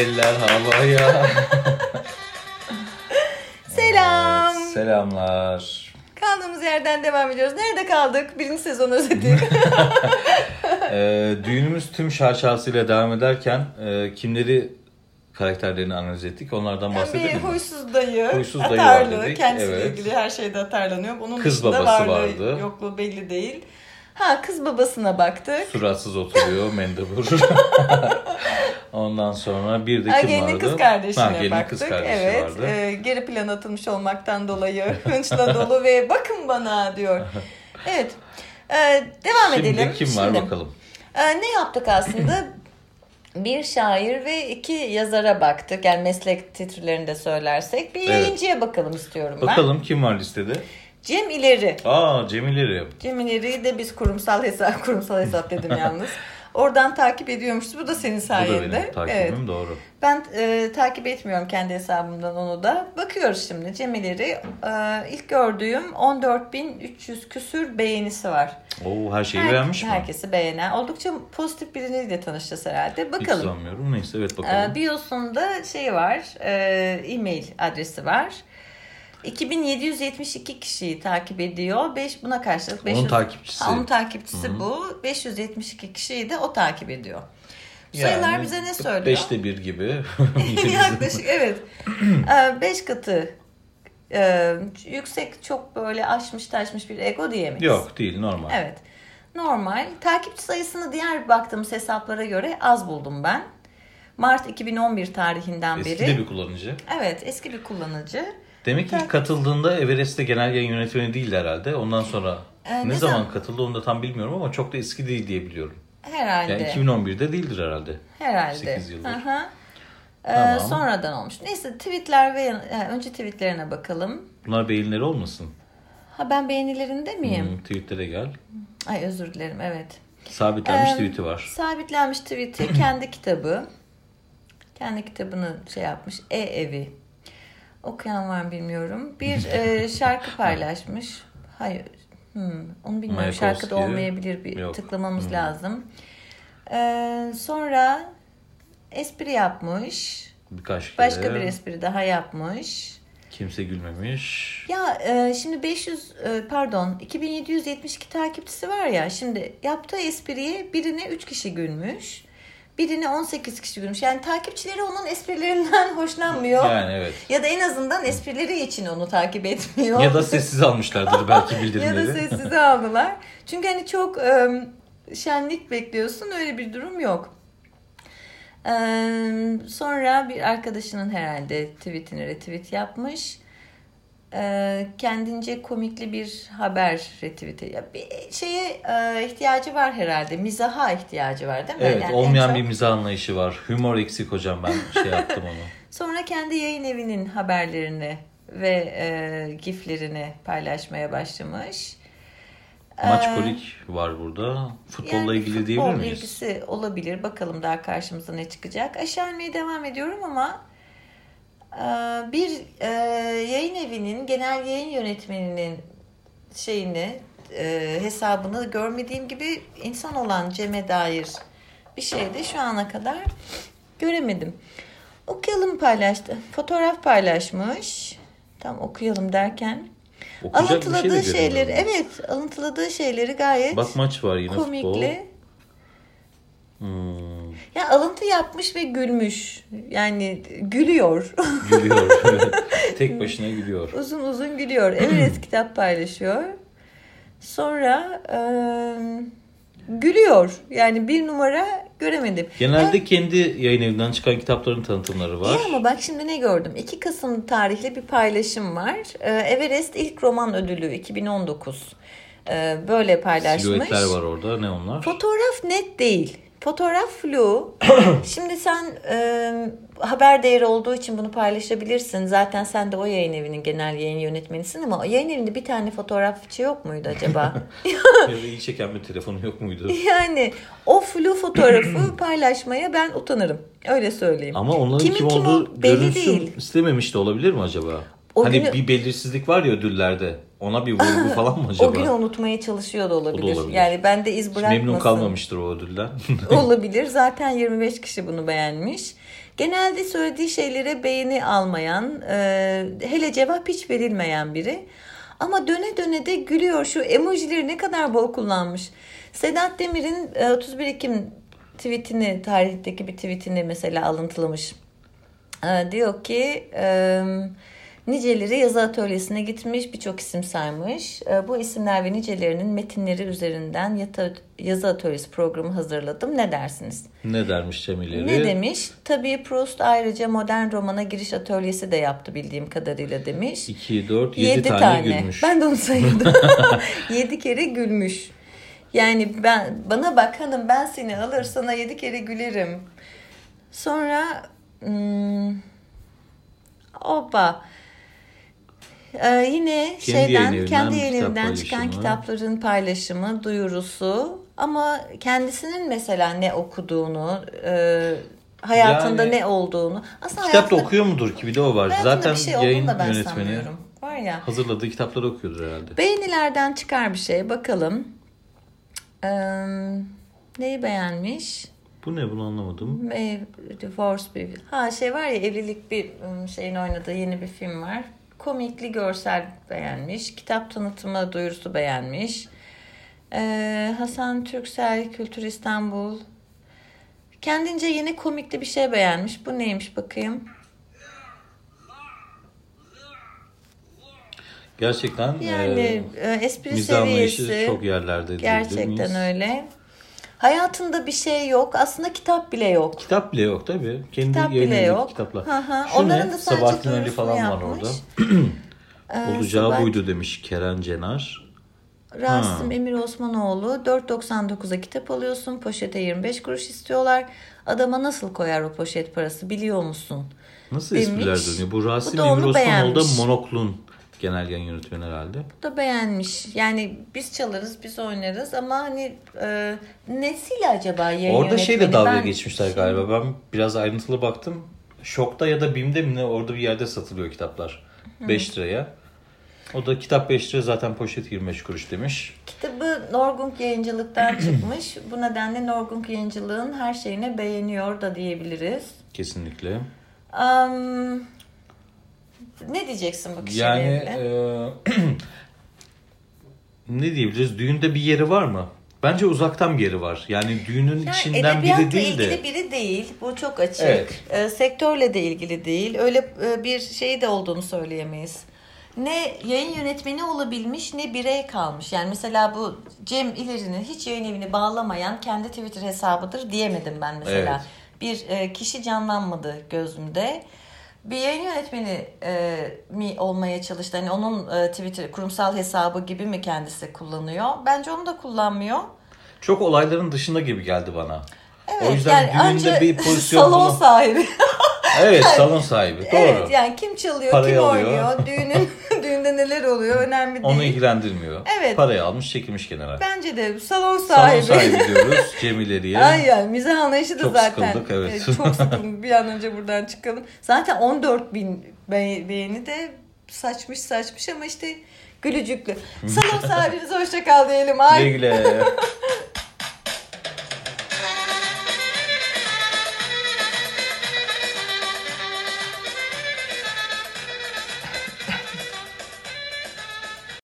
Eller havaya. Selam. Evet, selamlar. Kaldığımız yerden devam ediyoruz. Nerede kaldık? Birinci sezon özeti. Ee, düğünümüz tüm şaşasıyla devam ederken e, kimleri karakterlerini analiz ettik. Onlardan bahsedelim mi? huysuz dayı, Huysuz dayı atarlı, var dedik, kendisiyle evet. ilgili her şeyde atarlanıyor. Bunun Kız babası vardı. yokluğu belli değil. Ha kız babasına baktık. Suratsız oturuyor, mendebur. Ondan sonra bir de Ha, kim vardı? kız kardeşine ha, gelinin baktık. kız kardeşi evet. vardı. e, geri plan atılmış olmaktan dolayı hınçla dolu ve bakın bana diyor. Evet. E, devam Şimdi edelim. kim var Şimdi, bakalım. e, ne yaptık aslında? bir şair ve iki yazara baktık. Yani meslek titrlerini de söylersek. Bir Evet. yayıncıya bakalım istiyorum ben. Bakalım kim var listede? Cem İleri. Aa Cemileri. Cem İleri'yi de biz kurumsal hesap, kurumsal hesap dedim yalnız. Oradan takip ediyormuşuz. Bu da senin Bu da sayende. benim takibim Evet. doğru. Ben e, takip etmiyorum kendi hesabımdan onu da. Bakıyoruz şimdi Cemileri. E, ilk gördüğüm 14.300 küsür beğenisi var. Oo her şeyi Her- beğenmiş mi? Herkesi beğenen. Oldukça pozitif biriyle tanışacağız herhalde. Hiç Bakalım. sanmıyorum. Neyse evet E, bakalım. biosunda şey var. e, e-mail adresi var. 2772 kişiyi takip ediyor. 5 buna karşılık 500 Onun takipçisi. Ha, onun takipçisi bu. 572 kişiyi de o takip ediyor. Bu sayılar Yani bize ne söylüyor? Beşte bir gibi. Yaklaşık evet. 5 katı e, yüksek çok böyle aşmış taşmış bir ego diyemeyiz. Yok değil normal. Evet. Normal. Takipçi sayısını diğer baktığımız hesaplara göre az buldum ben. Mart 2011 tarihinden Eski beri. de bir kullanıcı. Evet eski bir kullanıcı. Demek ki ilk katıldığında Everest'te genel yayın yönetmeni değildi herhalde. Ondan sonra Ee, ne, ne zaman zaman? katıldı onu da tam bilmiyorum ama çok da eski değil diye biliyorum. Herhalde. Yani 2011'de değildir herhalde. Herhalde. 8 yıldır. Hı. Ee, Tamam. sonradan olmuş. Neyse tweetler ve yani önce tweetlerine bakalım. Bunlar beğenileri olmasın. Ha ben beğenilerinde miyim? Hmm, tweetlere gel. Ay özür dilerim evet. Sabitlenmiş Ee, tweet'i var. Sabitlenmiş tweet'i kendi kitabı. Kendi kitabını şey yapmış. E-evi. Okuyan var mı bilmiyorum. Bir e, şarkı paylaşmış. Hayır. Hmm, onu bilmiyorum. Mayakovski. Şarkıda olmayabilir. Bir Yok. tıklamamız Hmm. lazım. Ee, sonra espri yapmış. Birkaç kere. Başka bir espri daha yapmış. Kimse gülmemiş. Ya e, şimdi 500 e, pardon 2772 takipçisi var ya şimdi yaptığı espriye birine 3 kişi gülmüş. Birine 18 kişi gülmüş. Yani takipçileri onun esprilerinden hoşlanmıyor. Yani evet. Ya da en azından esprileri için onu takip etmiyor. Ya da sessiz almışlardır belki ya bildirimleri. da sessize aldılar. Çünkü hani çok şenlik bekliyorsun öyle bir durum yok. Sonra bir arkadaşının herhalde tweetini retweet yapmış. E, kendince komikli bir haber retweet. Ya bir şeye e, ihtiyacı var herhalde. Mizaha ihtiyacı var değil mi? Evet Yani olmayan çok- bir mizah anlayışı var. Humor eksik hocam ben şey yaptım onu. Sonra kendi yayın evinin haberlerini ve e, giflerini paylaşmaya başlamış. Maç Ee, kolik var burada. Futbolla Yani ilgili futbol diyebilir miyiz? ilgisi olabilir. Bakalım daha karşımıza ne çıkacak. Aşağı inmeye devam ediyorum ama e, bir e, yayın evinin genel yayın yönetmeninin şeyini e, hesabını görmediğim gibi insan olan Cem'e dair bir şey de şu ana kadar göremedim. Okuyalım paylaştı. Fotoğraf paylaşmış. Tam okuyalım derken Okuyacak bir şey de alıntıladığı şeyleri evet alıntıladığı şeyleri gayet Bak maç var yine futbol. komikli. Hmm, Ya alıntı yapmış ve gülmüş. Yani gülüyor. gülüyor. Tek başına gülüyor. uzun uzun gülüyor. Everest kitap paylaşıyor. Sonra eee, gülüyor. Yani bir numara göremedim. Genelde kendi yayın evinden çıkan kitapların tanıtımları var. İyi ama bak şimdi ne gördüm? 2 Kasım tarihli bir paylaşım var. Ee, Everest ilk roman ödülü 2019. Ee, böyle paylaşmış. Silüetler var orada. Ne onlar? Fotoğraf net değil. Fotoğraf flu. Şimdi sen e, haber değeri olduğu için bunu paylaşabilirsin. Zaten sen de o yayın evinin genel yayın yönetmenisin ama o yayın evinde bir tane fotoğrafçı yok muydu acaba? Ya da iyi çeken bir telefonu yok muydu? yani o flu fotoğrafı paylaşmaya ben utanırım. Öyle söyleyeyim. Ama onların Kimin kim kim olduğu belli görünsün değil. istememiş de olabilir mi acaba? O hani günü bir belirsizlik var ya ödüllerde. Ona bir vurgu falan mı acaba? o günü unutmaya çalışıyor da olabilir. olabilir. Yani bende iz Hiç bırakmasın. Memnun kalmamıştır o ödülden. olabilir. Zaten 25 kişi bunu beğenmiş. Genelde söylediği şeylere beğeni almayan, e, hele cevap hiç verilmeyen biri. Ama döne döne de gülüyor. Şu emojileri ne kadar bol kullanmış. Sedat Demir'in e, 31 Ekim tweetini, tarihteki bir tweetini mesela alıntılamış. E, diyor ki... E, Niceleri yazı atölyesine gitmiş, birçok isim saymış. E, Bu isimler ve nicelerinin metinleri üzerinden yata- yazı atölyesi programı hazırladım. Ne dersiniz? ne dermiş Cemileri? Ne demiş? Tabii Proust ayrıca modern romana giriş atölyesi de yaptı bildiğim kadarıyla demiş. 2, 4, 7, Yedi tane, gülmüş. Ben de onu sayıyordum. yedi kere gülmüş. Yani ben bana bak hanım ben seni alır sana yedi kere gülerim. Sonra hmm, oba Ee, yine Kendi şeyden yayın kendi bir yayın kitap evinden çıkan kitapların paylaşımı, duyurusu ama kendisinin mesela ne okuduğunu, e, hayatında Yani ne olduğunu aslında Kitap da hayatında- okuyor mudur ki bir de o var. Zaten şey yayın da yönetmeni sanmıyorum. Var ya. hazırladığı kitapları okuyordur herhalde. Beğenilerden çıkar bir şey. Bakalım. Ee, neyi beğenmiş? Bu ne bunu anlamadım. Divorce bir... Ha şey var ya evlilik bir ım, şeyin oynadığı yeni bir film var. Komikli görsel beğenmiş. Kitap tanıtımı duyurusu beğenmiş. Ee, Hasan Türksel Kültür İstanbul. Kendince yeni komikli bir şey beğenmiş. Bu neymiş bakayım. Gerçekten Yani e, espri e, mizah anlayışı seviyesi. çok yerlerde Gerçekten öyle. Hayatında bir şey yok. Aslında kitap bile yok. Kitap bile yok tabii. Kendi Kitap bile yok. kitaplar. Hı hı. Şu Onların ne? da sadece Sabahattin Ali falan var yapmış. orada. Ee, Olacağı Sabahat- buydu demiş Keren Cenar. Rasim Ha. Emir Osmanoğlu 4.99'a kitap alıyorsun. Poşete 25 kuruş istiyorlar. Adama nasıl koyar o poşet parası biliyor musun? Nasıl Demiş. espriler dönüyor? Bu Rasim Bu Emir Osmanoğlu da. Monoklun genel yayın yönetmeni herhalde. Bu da beğenmiş. Yani biz çalarız, biz oynarız ama hani e, nesiyle acaba yayın Orada şeyle yönetmeni? dalga Ben- geçmişler galiba. Ben biraz ayrıntılı baktım. Şok'ta ya da BİM'de mi ne orada bir yerde satılıyor kitaplar. 5 liraya. O da kitap 5 lira zaten poşet 25 kuruş demiş. Kitabı Norgung Yayıncılık'tan çıkmış. Bu nedenle Norgung Yayıncılığın her şeyini beğeniyor da diyebiliriz. Kesinlikle. Am, ne diyeceksin bu kişiyle Yani e, ne diyebiliriz? Düğünde bir yeri var mı? Bence uzaktan bir yeri var. Yani düğünün Yani içinden biri değil de. ilgili biri değil. Bu çok açık. Evet. Ee, sektörle de ilgili değil. Öyle e, bir şey de olduğunu söyleyemeyiz. Ne yayın yönetmeni olabilmiş ne birey kalmış. Yani mesela bu Cem İleri'nin hiç yayın evini bağlamayan kendi Twitter hesabıdır diyemedim ben mesela. Bir e, kişi canlanmadı gözümde. Bir yayın yönetmeni e, mi olmaya çalıştı? Hani onun e, Twitter kurumsal hesabı gibi mi kendisi kullanıyor? Bence onu da kullanmıyor. Çok olayların dışında gibi geldi bana. Evet, o yüzden düğünde anca bir pozisyon salon bulma- sahibi. Evet salon sahibi. Doğru. Evet yani kim çalıyor, Parayı kim alıyor. oynuyor, düğünün düğünde neler oluyor önemli değil. Onu ilgilendirmiyor. Evet. Parayı almış çekilmiş kenara. Bence de salon Salon sahibi. sahibi diyoruz Cem İleri'ye. Ay ya mizah anlayışı da Çok zaten. sıkıldık, evet. çok sıkıldım. Bir an önce buradan çıkalım. Zaten 14 bin be- beğeni de saçmış saçmış ama işte gülücüklü. Salon sahibinize hoşça kal diyelim. Ay. Güle güle.